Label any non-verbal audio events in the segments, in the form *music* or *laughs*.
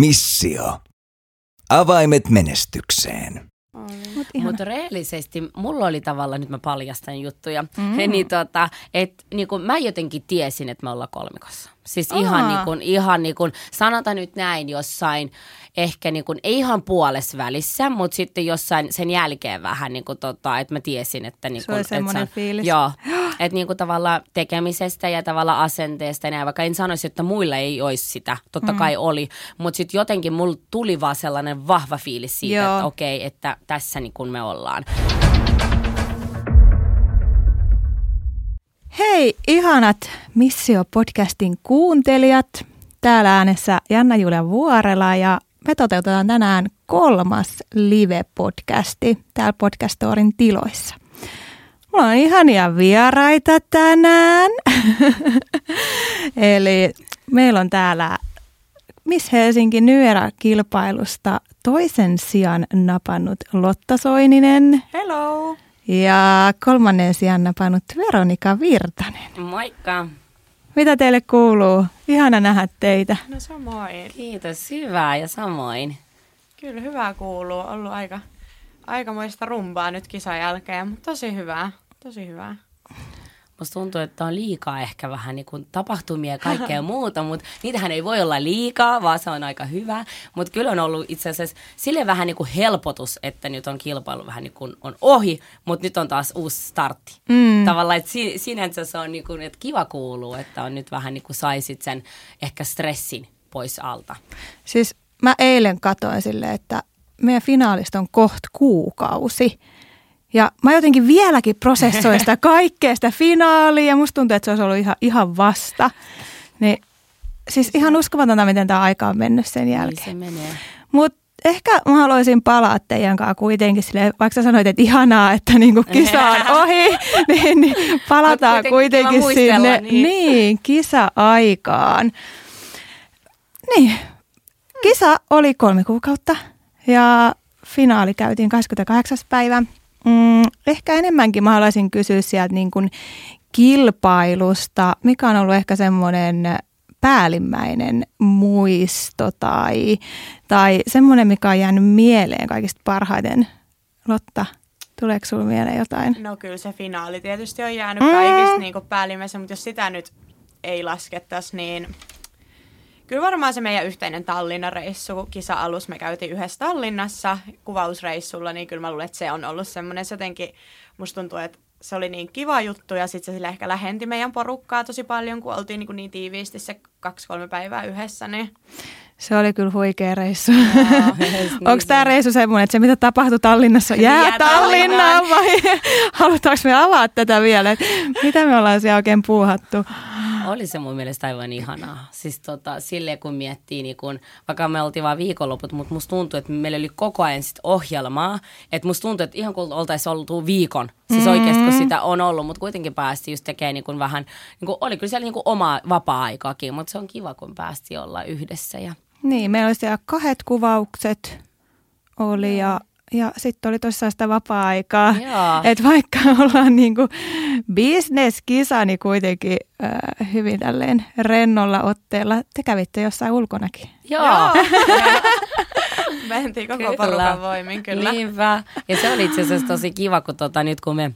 Missio. Avaimet menestykseen. Mut Mutta Mut, reellisesti mulla oli tavallaan, nyt mä paljastan juttuja, Mm. niin tota, että niin kun mä jotenkin tiesin, että me ollaan kolmikossa. Siis Aa. ihan niin kuin, ihan niin kuin, sanotaan nyt näin jossain, ehkä niin kuin, ei ihan puolessa välissä, mutta sitten jossain sen jälkeen vähän niin kuin tota, että mä tiesin, että niin Se oli kuin, semmoinen että fiilis. Joo, että niin kuin tavallaan tekemisestä ja tavallaan asenteesta ja vaikka en sanoisi, että muilla ei olisi sitä, totta Mm. kai oli, mutta sitten jotenkin mulla tuli vaan sellainen vahva fiilis siitä, Joo. että okei, että tässä niin kuin me ollaan. Hei ihanat Missio-podcastin kuuntelijat. Täällä äänessä Janna-Julia Vuorela ja me toteutetaan tänään kolmas live-podcasti täällä Podcastorin tiloissa. Mulla on ihania vieraita tänään. *laughs* Eli meillä on täällä Miss Helsinki Nyera-kilpailusta toisen sijan napannut Lotta Soininen Hello! ja kolmannen sijan napannut Veronika Virtanen. Moikka. Mitä teille kuuluu? Ihana nähdä teitä. No samoin. Kiitos, hyvää ja samoin. Kyllä hyvää kuuluu. Ollut aika, aikamoista rumbaa nyt kisan jälkeen, mutta tosi hyvää. Tosi hyvää. Musta tuntuu, että on liikaa ehkä vähän niin kuin tapahtumia ja kaikkea *laughs* muuta, mutta niitähän ei voi olla liikaa, vaan se on aika hyvä. Mutta kyllä on ollut itse asiassa sille vähän niin kuin helpotus, että nyt on kilpailu vähän niin kuin on ohi, mutta nyt on taas uusi startti. Mm. Tavallaan, että si- sinänsä se on niin kuin, että kiva kuuluu, että on nyt vähän niin kuin saisit sen ehkä stressin pois alta. Siis mä eilen katoin silleen, että meidän finaalista on koht kuukausi. Ja mä jotenkin vieläkin prosessoin sitä kaikkea sitä finaalia ja musta tuntuu, että se olisi ollut ihan, ihan vasta. Niin, siis ihan uskomatonta, miten tämä aika on mennyt sen Niin jälkeen. se menee. Mutta ehkä mä haluaisin palaa teidän kanssa kuitenkin sille, vaikka sä sanoit, että ihanaa, että niinku kisa on *laughs* ohi, niin, niin palataan Mut kuitenkin kuitenkin sinne niin. niin, kisa-aikaan. Niin, kisa oli kolme kuukautta ja finaali käytiin 28. päivä. Mm, ehkä enemmänkin mä haluaisin kysyä sieltä niin kuin kilpailusta, mikä on ollut ehkä semmoinen päällimmäinen muisto tai, tai semmoinen, mikä on jäänyt mieleen kaikista parhaiten. Lotta, tuleeko sinulle mieleen jotain? No kyllä se finaali tietysti on jäänyt Mm. kaikista niin päällimmäisen, mutta jos sitä nyt ei laskettaisi, niin kyllä varmaan se meidän yhteinen Tallinna-reissu, kun kisa-alus me käytiin yhdessä Tallinnassa kuvausreissulla, niin kyllä mä luulen, että se on ollut semmoinen, se jotenkin musta tuntuu, että se oli niin kiva juttu ja sitten se sille ehkä lähentyi meidän porukkaa tosi paljon, kun oltiin niin, kuin niin tiiviisti se kaksi-kolme päivää yhdessä, niin Se oli kyllä huikea reissu. *laughs* Niin Onko tämä reissu semmoinen, että se mitä tapahtui Tallinnassa jää, Jää Tallinnaan vai *laughs* halutaanko me avaa tätä vielä? Mitä me ollaan siellä oikein puuhattu? Oli se mun mielestä aivan ihanaa. Siis tota, silleen kun miettii, niin kun, vaikka me oltiin vaan viikonloput, mutta musta tuntuu, että meillä oli koko ajan sit ohjelmaa. Että musta tuntuu, että ihan kun oltaisiin oltu viikon, siis Mm-hmm. oikeasti kun sitä on ollut, mutta kuitenkin päästiin just tekemään niin kun vähän, niin kun, oli kyllä siellä niin kun omaa vapaa-aikaakin, mutta se on kiva, kun päästiin olla yhdessä. Ja, Niin, meillä oli siellä kahdet kuvaukset oli ja, ja sitten oli tosiaan sitä vapaa-aikaa. Että vaikka *laughs* ollaan niinku business-kisa, niin kuitenkin äh, hyvin tälleen rennolla otteella. Te kävitte jossain ulkonakin. joo. *laughs* mentiin koko Kyllä. porukan voimin kyllä. Niinpä. Ja se oli itse asiassa tosi kiva, kun tota, nyt kun me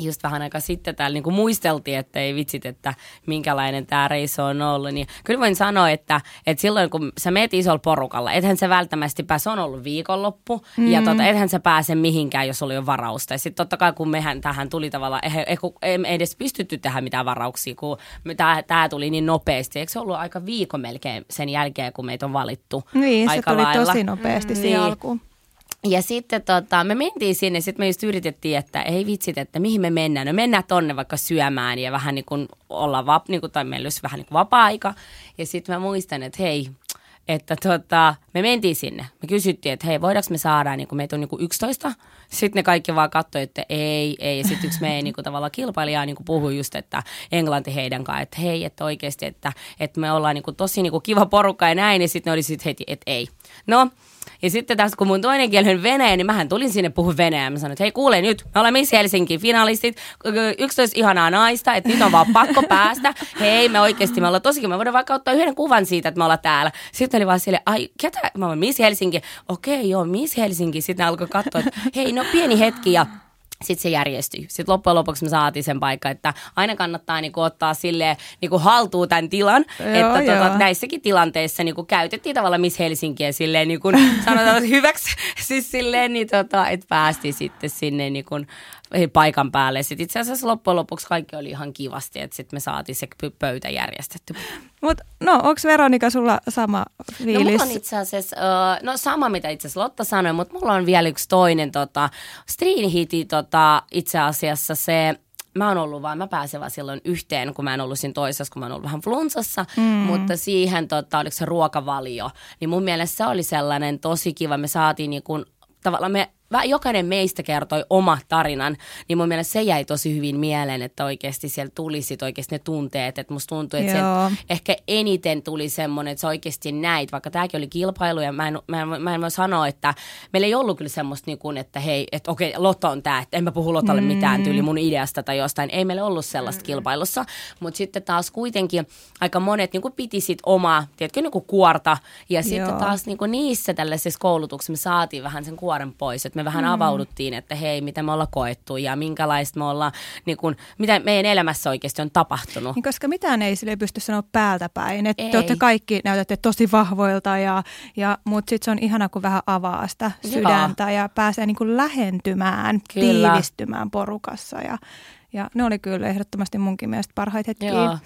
just vähän aikaa sitten täällä niin kuin muisteltiin, että ei vitsit, että minkälainen tämä reissu on ollut, niin kyllä voin sanoa, että, että silloin kun sä meet isolla porukalla, ethän se välttämättä pääse, on ollut viikonloppu, mm. ja tota, ethän sä pääse mihinkään, jos oli jo varausta. Ja sitten totta kai, kun mehän tähän tuli tavallaan, ei, ei, ei edes pystytty tähän mitään varauksia, kun tämä tuli niin nopeasti. Eikö se ollut aika viikon melkein sen jälkeen, kun meitä on valittu Niin, se aika tuli lailla. tosi nopeasti mm, Niin. siihen alkuun. Ja sitten tota, me mentiin sinne, sitten me just yritettiin, että ei vitsit, että mihin me mennään. No mennään tonne vaikka syömään ja vähän niin kuin olla, vap, niin kuin, tai meillä olisi vähän niin kuin vapaa-aika. Ja sitten mä muistan, että hei, että tota, me mentiin sinne. Me kysyttiin, että hei, voidaanko me saada, niin kuin meitä on niin kuin 11. Sitten ne kaikki vaan katsoi, että ei, ei. Ja sitten yksi meidän niin tavallaan kilpailija niin puhui just, että englanti heidän kanssa, että hei, että oikeasti, että, että me ollaan niin kuin, tosi niin kuin, kiva porukka ja näin. Ja sitten ne oli sitten heti, että ei. No, ja sitten taas kun mun toinen kieli on venäjä, niin mähän tulin sinne puhua venäjää. Mä sanoin, että hei kuule nyt, me olemme Miss Helsinki finalistit, 11 ihanaa naista, että nyt on vaan pakko päästä. Hei, me oikeasti, me ollaan tosikin, me voidaan vaikka ottaa yhden kuvan siitä, että me ollaan täällä. Sitten oli vaan sille, ai ketä, mä olen Miss Helsinki. Okei, joo, Miss Helsinki. Sitten ne alkoi katsoa, että hei, no pieni hetki ja sitten se järjestyi. Sitten loppujen lopuksi me saatiin sen paikka, että aina kannattaa niinku ottaa sille niinku haltuun tämän tilan. Joo, että joo. tota, näissäkin tilanteissa niinku käytettiin tavallaan Miss Helsinkiä silleen niinku, sanotaan hyväksi. *laughs* siis silleen, niin tota, että päästiin sitten sinne niinku, paikan päälle. Sitten itse asiassa loppujen lopuksi kaikki oli ihan kivasti, että sitten me saatiin se pö- pöytä järjestetty. Mut no, onko Veronika sulla sama No fiilis? mulla on itse asiassa, uh, no sama mitä itse asiassa Lotta sanoi, mutta mulla on vielä yksi toinen tota, Street Hiti tota, itse asiassa se, mä oon ollut vaan, mä pääsin vaan silloin yhteen, kun mä en ollut siinä toisessa, kun mä oon ollut vähän flunssassa, mm. mutta siihen, tota, oliko se ruokavalio, niin mun mielestä se oli sellainen tosi kiva, me saatiin niin kun, tavallaan me jokainen meistä kertoi oma tarinan, niin mun mielestä se jäi tosi hyvin mieleen, että oikeasti siellä tuli sit oikeasti ne tunteet, että musta tuntui, että ehkä eniten tuli semmoinen, että sä oikeasti näit, vaikka tämäkin oli kilpailu ja mä en, mä en, mä en voi sanoa, että meillä ei ollut kyllä semmoista niin kuin, että hei, että okei, Lotta on tämä, että en mä puhu Lottalle mitään tyyli mun ideasta tai jostain. Ei meillä ollut sellaista kilpailussa, mutta sitten taas kuitenkin aika monet niin kuin piti sit omaa, tiedätkö, niin kuin kuorta. Ja sitten Joo. taas niin kuin niissä tällaisissa koulutuksissa me saatiin vähän sen kuoren pois, että me vähän mm. avauduttiin, että hei, mitä me ollaan koettu ja minkälaista me ollaan, niin kuin, mitä meidän elämässä oikeasti on tapahtunut. Niin koska mitään ei sille pysty sanoa päältä päin. Että te olette kaikki näytätte tosi vahvoilta, ja, ja, mutta sitten se on ihana, kun vähän avaa sitä Joo. sydäntä ja pääsee niin kuin lähentymään, Kyllä. tiivistymään porukassa. Ja, ja ne oli kyllä ehdottomasti munkin mielestä parhaita hetkiä. Joo.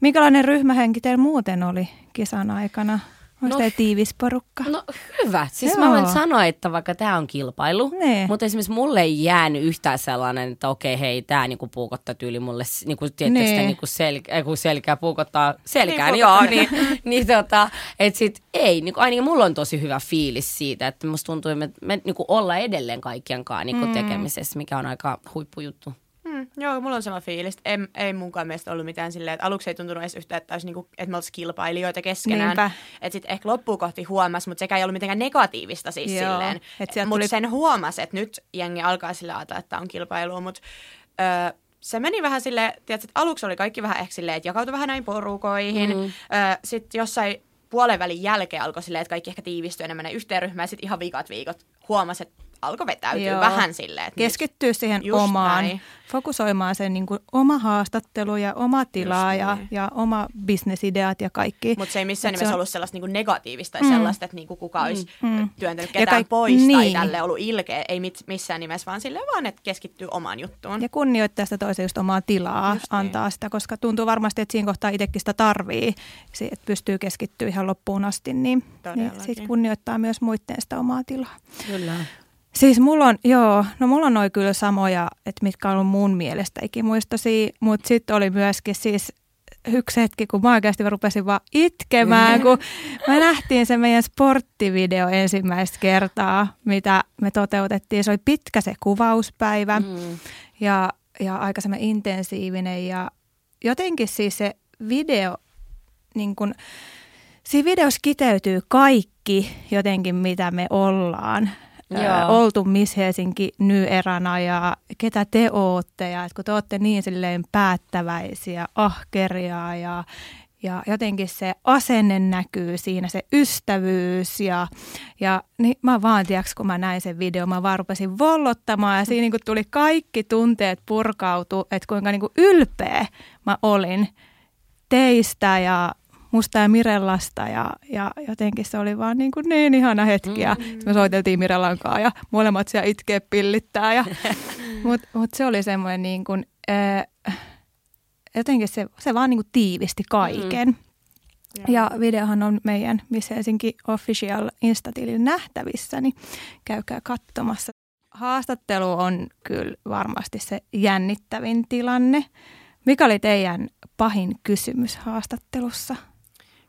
Minkälainen ryhmähenki teillä muuten oli kisan aikana? Onko No- teillä tiivis porukka? No hyvä. Siis Joo. mä voin sanoa, että vaikka tämä on kilpailu, Nee. mutta esimerkiksi mulle ei jäänyt yhtään sellainen, että okei hei, tämä niinku puukottaa tyyli mulle, niinku, tiedättekö sitä Nee. niinku selkä, äh, kun selkää puukottaa selkään, Niin, joo, niin, *laughs* niin tota, että sit ei, niinku, ainakin mulla on tosi hyvä fiilis siitä, että musta tuntuu, että me, me niinku ollaan edelleen kaikkien kanssa niinku tekemisessä, mikä on aika huippujuttu. Joo, mulla on sama fiilis. Ei, ei munkaan mielestä ollut mitään silleen, että aluksi ei tuntunut edes yhtään, että, olisi niinku, että me oltaisiin kilpailijoita keskenään. Niinpä. Että sitten ehkä loppuun kohti huomasi, mutta sekä ei ollut mitenkään negatiivista siis Joo, silleen. Mutta tuli- sen huomasi, että nyt jengi alkaa sillä ajatella, että on kilpailu, mutta öö, se meni vähän silleen, tiedätkö, että aluksi oli kaikki vähän ehkä silleen, että jakautui vähän näin porukoihin. Mm. Sitten jossain puolen välin jälkeen alkoi silleen, että kaikki ehkä tiivistyi enemmän yhteen ryhmään. Sitten ihan vikat viikot huomasi, että alkoi vetäytyä Joo. vähän silleen. Että nyt- Keskittyy siihen Just omaan, näin. fokusoimaan sen niin kuin oma haastattelu ja oma tila ja, niin. ja oma bisnesideat ja kaikki. Mutta se ei missään Et nimessä on- ollut sellaista niinku negatiivista tai sellaista, että niinku kuka olisi mm. työntänyt Ja ketään kaik- pois tai niin. tälle ollut ilkeä. Ei mit, missään nimessä, vaan silleen vaan, että keskittyy omaan juttuun. Ja kunnioittaa sitä toisen just omaa tilaa, Just niin. antaa sitä, koska tuntuu varmasti, että siinä kohtaa itsekin sitä tarvii, si- että pystyy keskittyä ihan loppuun asti, niin, niin sitten kunnioittaa myös muiden sitä omaa tilaa. Kyllä. Siis mulla on, joo, no mulla on noin kyllä samoja, että mitkä on ollut mun mielestä ikimuistoisia, mutta sitten oli myöskin siis yksi hetki, kun mä oikeasti rupesin vaan itkemään, kun *laughs* me nähtiin se meidän sporttivideo ensimmäistä kertaa, mitä me toteutettiin. Se oli pitkä se kuvauspäivä Mm. ja, ja aika semmoinen intensiivinen ja jotenkin siis se video, niin kun, siinä videossa kiteytyy kaikki jotenkin, mitä me ollaan. Joo. Oltu Miss Helsinki ny-erana ja ketä te ootte ja että kun te ootte niin silleen päättäväisiä, ahkeria ja, ja jotenkin se asenne näkyy siinä, se ystävyys ja, ja niin mä vaan tiiäks, kun mä näin sen videon, mä vaan rupesin vollottamaan ja siinä niin tuli kaikki tunteet purkautu, että kuinka niin ylpeä mä olin teistä ja musta ja Mirellasta ja, ja jotenkin se oli vaan niin, kuin niin ihana hetki. Ja mm. me soiteltiin Mirellan kanssa ja molemmat siellä itkee pillittää. Ja, *laughs* Mutta mut se oli semmoinen niin kuin, äh, jotenkin se, se vaan niin kuin tiivisti kaiken. Mm. Ja videohan on meidän Miss Helsinki Official Instatilin nähtävissä, niin käykää katsomassa. Haastattelu on kyllä varmasti se jännittävin tilanne. Mikä oli teidän pahin kysymys haastattelussa?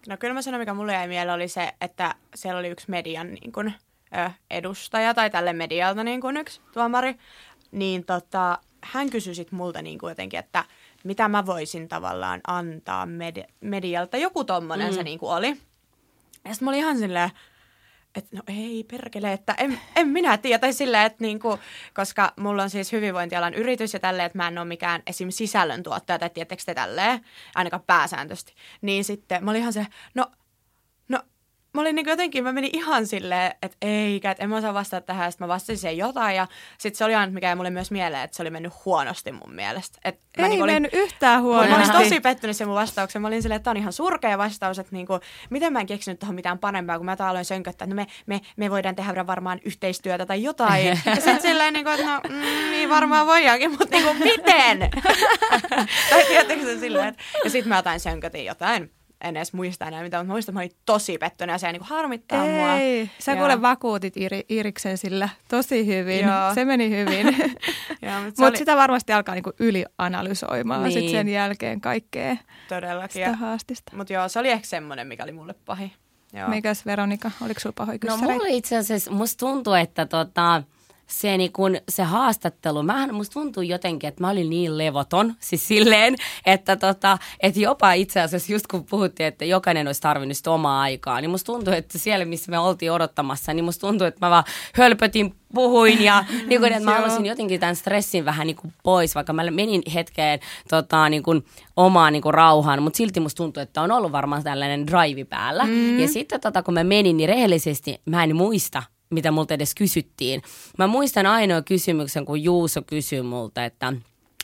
No kyllä mä sanon, mikä mulle jäi mieleen, oli se, että siellä oli yksi median niin kun, ö, edustaja tai tälle medialta niin kun yksi tuomari. Niin tota, hän kysyi sit multa niin kuin jotenkin, että mitä mä voisin tavallaan antaa medi- medialta. Joku tommonen mm. se niin kuin oli. Ja sitten mä olin ihan silleen, että no ei perkele, että en, en minä tiedä. Tai silleen, että niinku, koska mulla on siis hyvinvointialan yritys ja tälleen, että mä en ole mikään esim. sisällöntuottaja tai tiettekö te tälleen, ainakaan pääsääntöisesti. Niin sitten mä olin ihan se, no mä olin niin jotenkin, mä menin ihan silleen, että eikä, että en mä osaa vastata tähän. Sitten mä vastasin siihen jotain ja sitten se oli aina, mikä mulle myös mieleen, että se oli mennyt huonosti mun mielestä. Et Ei mä niin olin, mennyt yhtään huonosti. Mä olin tosi pettynyt sen mun vastauksen. Mä olin silleen, että on ihan surkea vastaus, että niin kuin, miten mä en keksinyt tuohon mitään parempaa, kun mä aloin sönköttää, että no me, me, me voidaan tehdä varmaan yhteistyötä tai jotain. *laughs* ja sitten silleen, niin kuin, että no mm, niin varmaan voidaankin, mutta niin kuin, miten? *laughs* tai tietenkin silleen, että, ja sitten mä jotain sönkötin jotain en edes muista enää mitä, mutta muistan, että mä olin tosi pettynyt ja se niin harmittaa Ei, mua. Ei, sä ja. kuule vakuutit Iri, Iriksen sillä tosi hyvin. Joo. Se meni hyvin. *laughs* mutta Mut oli... sitä varmasti alkaa niinku ylianalysoimaan niin. sit sen jälkeen kaikkea Todellakin. sitä haastista. Mutta joo, se oli ehkä semmoinen, mikä oli mulle pahi. Joo. Mikäs Veronika, oliko sulla pahoja No mulla itse asiassa, musta tuntuu, että tota, se, niin kun, se haastattelu, mähän musta tuntuu jotenkin, että mä olin niin levoton, siis silleen, että, tota, että jopa itse asiassa just kun puhuttiin, että jokainen olisi tarvinnut sitä omaa aikaa, niin musta tuntuu, että siellä missä me oltiin odottamassa, niin musta tuntuu, että mä vaan hölpötin, puhuin ja *laughs* niin kun, että mä halusin jotenkin tämän stressin vähän niin kuin pois, vaikka mä menin hetkeen tota, niin kuin, omaan niin kuin, rauhaan, mutta silti musta tuntuu, että on ollut varmaan tällainen drive päällä. Mm. Ja sitten tota, kun mä menin, niin rehellisesti mä en muista, mitä multa edes kysyttiin. Mä muistan ainoa kysymyksen, kun Juuso kysyi multa, että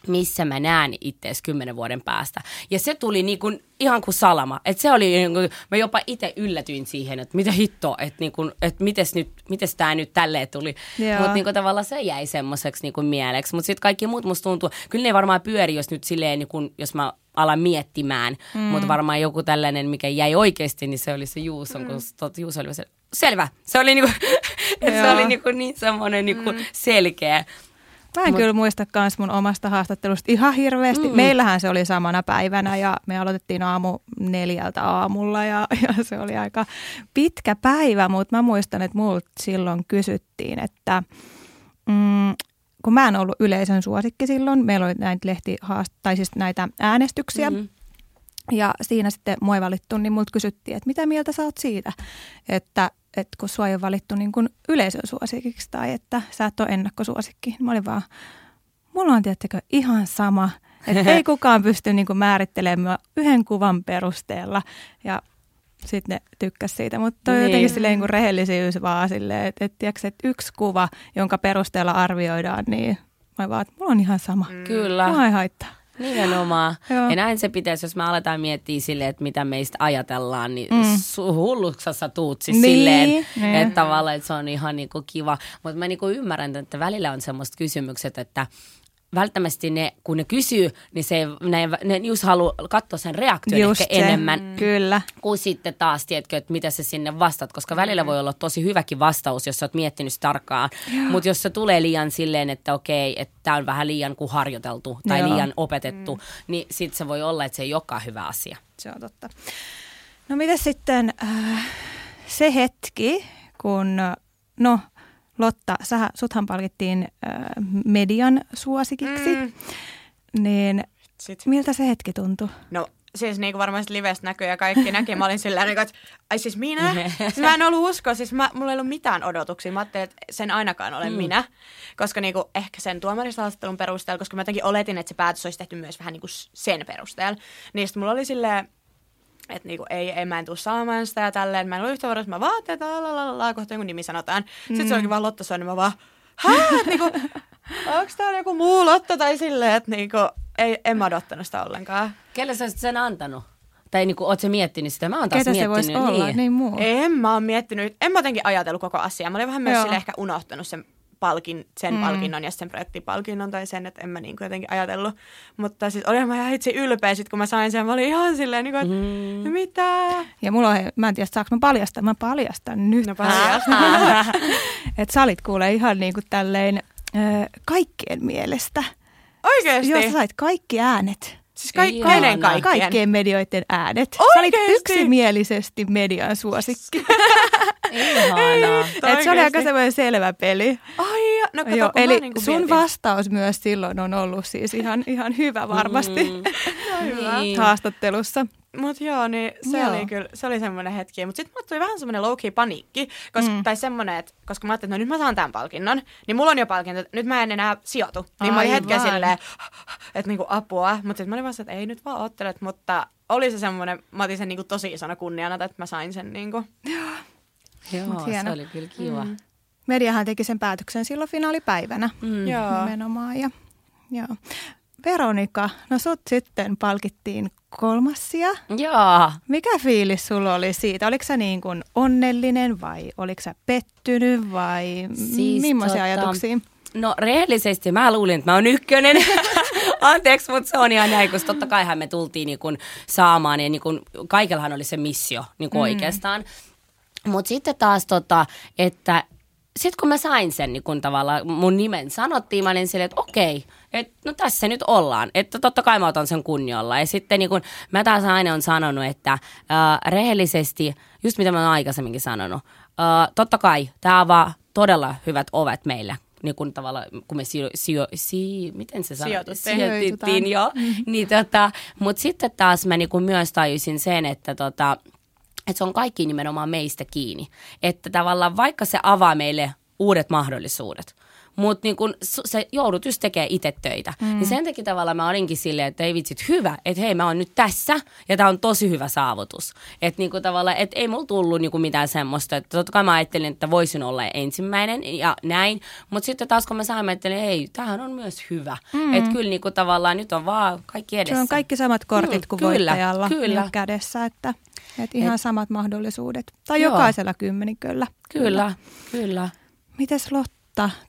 missä mä näen itseäsi kymmenen vuoden päästä. Ja se tuli niin kuin, ihan kuin salama. Että se oli, niin kuin, mä jopa itse yllätyin siihen, että mitä hittoa, että, niin kuin, että mites, nyt, mites tää nyt tälleen tuli. Mutta niin tavallaan se jäi semmoiseksi niin mieleksi. Mutta sitten kaikki muut musta tuntuu, kyllä ne varmaan pyöri, jos nyt silleen, niin kuin, jos mä alan miettimään. Mm. Mutta varmaan joku tällainen, mikä jäi oikeasti, niin se oli se Juuson, mm. kun tot, Juuso oli se, selvä. Se oli, niinku, *laughs* se oli niinku niin semmoinen niinku mm. selkeä. Mä en Mut. kyllä muista myös mun omasta haastattelusta ihan hirveästi. Mm. Meillähän se oli samana päivänä ja me aloitettiin aamu neljältä aamulla ja, ja se oli aika pitkä päivä, mutta mä muistan, että multa silloin kysyttiin, että mm, kun mä en ollut yleisön suosikki silloin, meillä oli näitä lehti tai siis näitä äänestyksiä, mm-hmm. Ja siinä sitten mua ei valittu, niin multa kysyttiin, että mitä mieltä sä oot siitä, että, että kun sua ei ole valittu niin kuin yleisön suosikiksi tai että sä et ole ennakkosuosikki. Mä olin vaan, mulla on tiettäkö ihan sama, että *laughs* ei kukaan pysty niin kuin määrittelemään yhden kuvan perusteella. Ja sitten ne tykkäs siitä, mutta toi niin. jotenkin silleen niin rehellisyys vaan silleen, että, että, tiiäks, että yksi kuva, jonka perusteella arvioidaan, niin mä vaan, että mulla on ihan sama. Mm. Kyllä. Mua ei haittaa. Nimenomaan. *laughs* ja näin se pitäisi, jos me aletaan miettiä silleen, että mitä meistä ajatellaan, niin mm. hulluksassa tuut siis niin, silleen, niin. että tavallaan että se on ihan niinku kiva. Mutta mä niinku ymmärrän, että välillä on semmoista kysymykset, että välttämättä ne, kun ne kysyy, niin se, ne, ne just haluaa katsoa sen reaktion just ehkä se. enemmän. Mm. Kyllä. Kuin sitten taas, tiedätkö, että mitä se sinne vastat, koska välillä voi olla tosi hyväkin vastaus, jos sä oot miettinyt tarkkaan. Mutta jos se tulee liian silleen, että okei, että tämä on vähän liian kuin harjoiteltu tai Joo. liian opetettu, mm. niin sitten se voi olla, että se ei olekaan hyvä asia. Se on totta. No mitä sitten äh, se hetki, kun no Lotta, sä, suthan palkittiin äh, median suosikiksi, mm. niin Sit. miltä se hetki tuntui? No siis niin kuin varmasti livestä näkyy ja kaikki näki. Mä olin silleen, niin että ai siis minä? *laughs* siis mä en ollut uskoa, siis mä, mulla ei ollut mitään odotuksia. Mä ajattelin, että sen ainakaan olen mm. minä, koska niin kuin, ehkä sen tuomaristahaastattelun perusteella, koska mä jotenkin oletin, että se päätös olisi tehty myös vähän niin kuin sen perusteella. Niin mulla oli silleen, että niinku, ei, ei, mä en tuu saamaan sitä ja tälleen. Mä en ole yhtä varma, mä vaan, että la, kohta jonkun nimi sanotaan. Mm. Sitten se olikin vaan Lotta Soini, mä vaan, hää, niinku, *laughs* onks tää joku muu Lotta tai silleen, että niinku, ei, en mä odottanut sitä ollenkaan. Kelle sä sen antanut? Tai niinku, oot sä miettinyt sitä? Mä oon taas Ketä miettinyt. se voisi olla? Niin. niin muu. En mä oon miettinyt. En mä jotenkin ajatellut koko asiaa. Mä olin vähän myös sille ehkä unohtanut sen palkin, sen mm. palkinnon ja sen projektipalkinnon tai sen, että en mä niin kuin jotenkin ajatellut. Mutta siis olin mä ihan itse ylpeä sit, kun mä sain sen. Mä olin ihan silleen, niin kuin, että mm. mitä? Ja mulla on, mä en tiedä, saanko mä paljastaa. Mä paljastan nyt. No paljasta. *laughs* että sä olit kuule ihan niin kuin tälleen äh, kaikkien mielestä. Oikeesti? Joo, sä sait kaikki äänet. Siis kaik- kenen kaikkien? Kaikkien medioiden äänet. Sä olit Oikeesti? yksimielisesti median suosikki. *laughs* Ihanaa. Et se oli aika Oikeesti? semmoinen selvä peli. Ai, ja- no kato, Joo, eli niinku sun mietin. vastaus myös silloin on ollut siis ihan, ihan hyvä varmasti Mm. *laughs* hyvä. Niin. haastattelussa. Mut joo, niin se Joo. oli kyllä, se oli semmoinen hetki. Mutta sitten mulle tuli vähän semmoinen low key paniikki, koska, mm. tai semmoinen, että koska mä ajattelin, että no nyt mä saan tämän palkinnon, niin mulla on jo palkinto, että nyt mä en enää sijoitu. Niin mä olin hetken Aivan. silleen, että niinku apua, mutta sitten mä olin vasta, että ei nyt vaan oottelet, mutta oli se semmoinen, mä otin sen niinku tosi isona kunniana, että mä sain sen niinku. *gasps* Joo, Mut se oli kyllä kiva. Mm. Mediahan teki sen päätöksen silloin finaalipäivänä Mm. Joo. nimenomaan. Ja, joo. Veronika, no sut sitten palkittiin kolmassia. Joo. Mikä fiilis sulla oli siitä? Oliko sä niin kuin onnellinen vai oliko sä pettynyt vai Siis millaisia tota, ajatuksia? No rehellisesti mä luulin, että mä oon ykkönen. *laughs* Anteeksi, mutta se on ihan näin, koska totta kaihan me tultiin niin kun saamaan ja niin kun, kaikellahan oli se missio niin kun mm. oikeastaan. Mutta sitten taas tota, että sitten kun mä sain sen niin kun tavallaan mun nimen sanottiin, mä olin silleen, että okei, että no tässä nyt ollaan. Että totta kai mä otan sen kunnialla. Ja sitten niin kun, mä taas aina on sanonut, että äh, rehellisesti, just mitä mä oon aikaisemminkin sanonut, äh, totta kai tämä avaa todella hyvät ovet meille niin kun tavallaan, kun me sijo, sijo, si, miten se sanoo? Sijoituttiin, joo. Niin tota, mutta sitten taas mä niin kun myös tajusin sen, että tota, että se on kaikki nimenomaan meistä kiinni. Että tavallaan vaikka se avaa meille uudet mahdollisuudet, mutta niin kun se joudut just tekemään itse töitä. Mm. Niin sen takia tavallaan mä olinkin silleen, että ei vitsit hyvä, että hei mä oon nyt tässä ja tämä on tosi hyvä saavutus. Että niin tavallaan, että ei mulla tullut niin mitään semmoista, että totta kai mä ajattelin, että voisin olla ensimmäinen ja näin. Mutta sitten taas kun mä sain, mä ajattelin, ei, tämähän on myös hyvä. Mm. Että kyllä niin tavallaan nyt on vaan kaikki edessä. Se on kaikki samat kortit Mm, kuin kyllä, voittajalla kyllä. niin kädessä, että, että ihan Et- samat mahdollisuudet. Tai Joo. jokaisella kymmeniköllä. Kyllä, kyllä. Mites Lotta,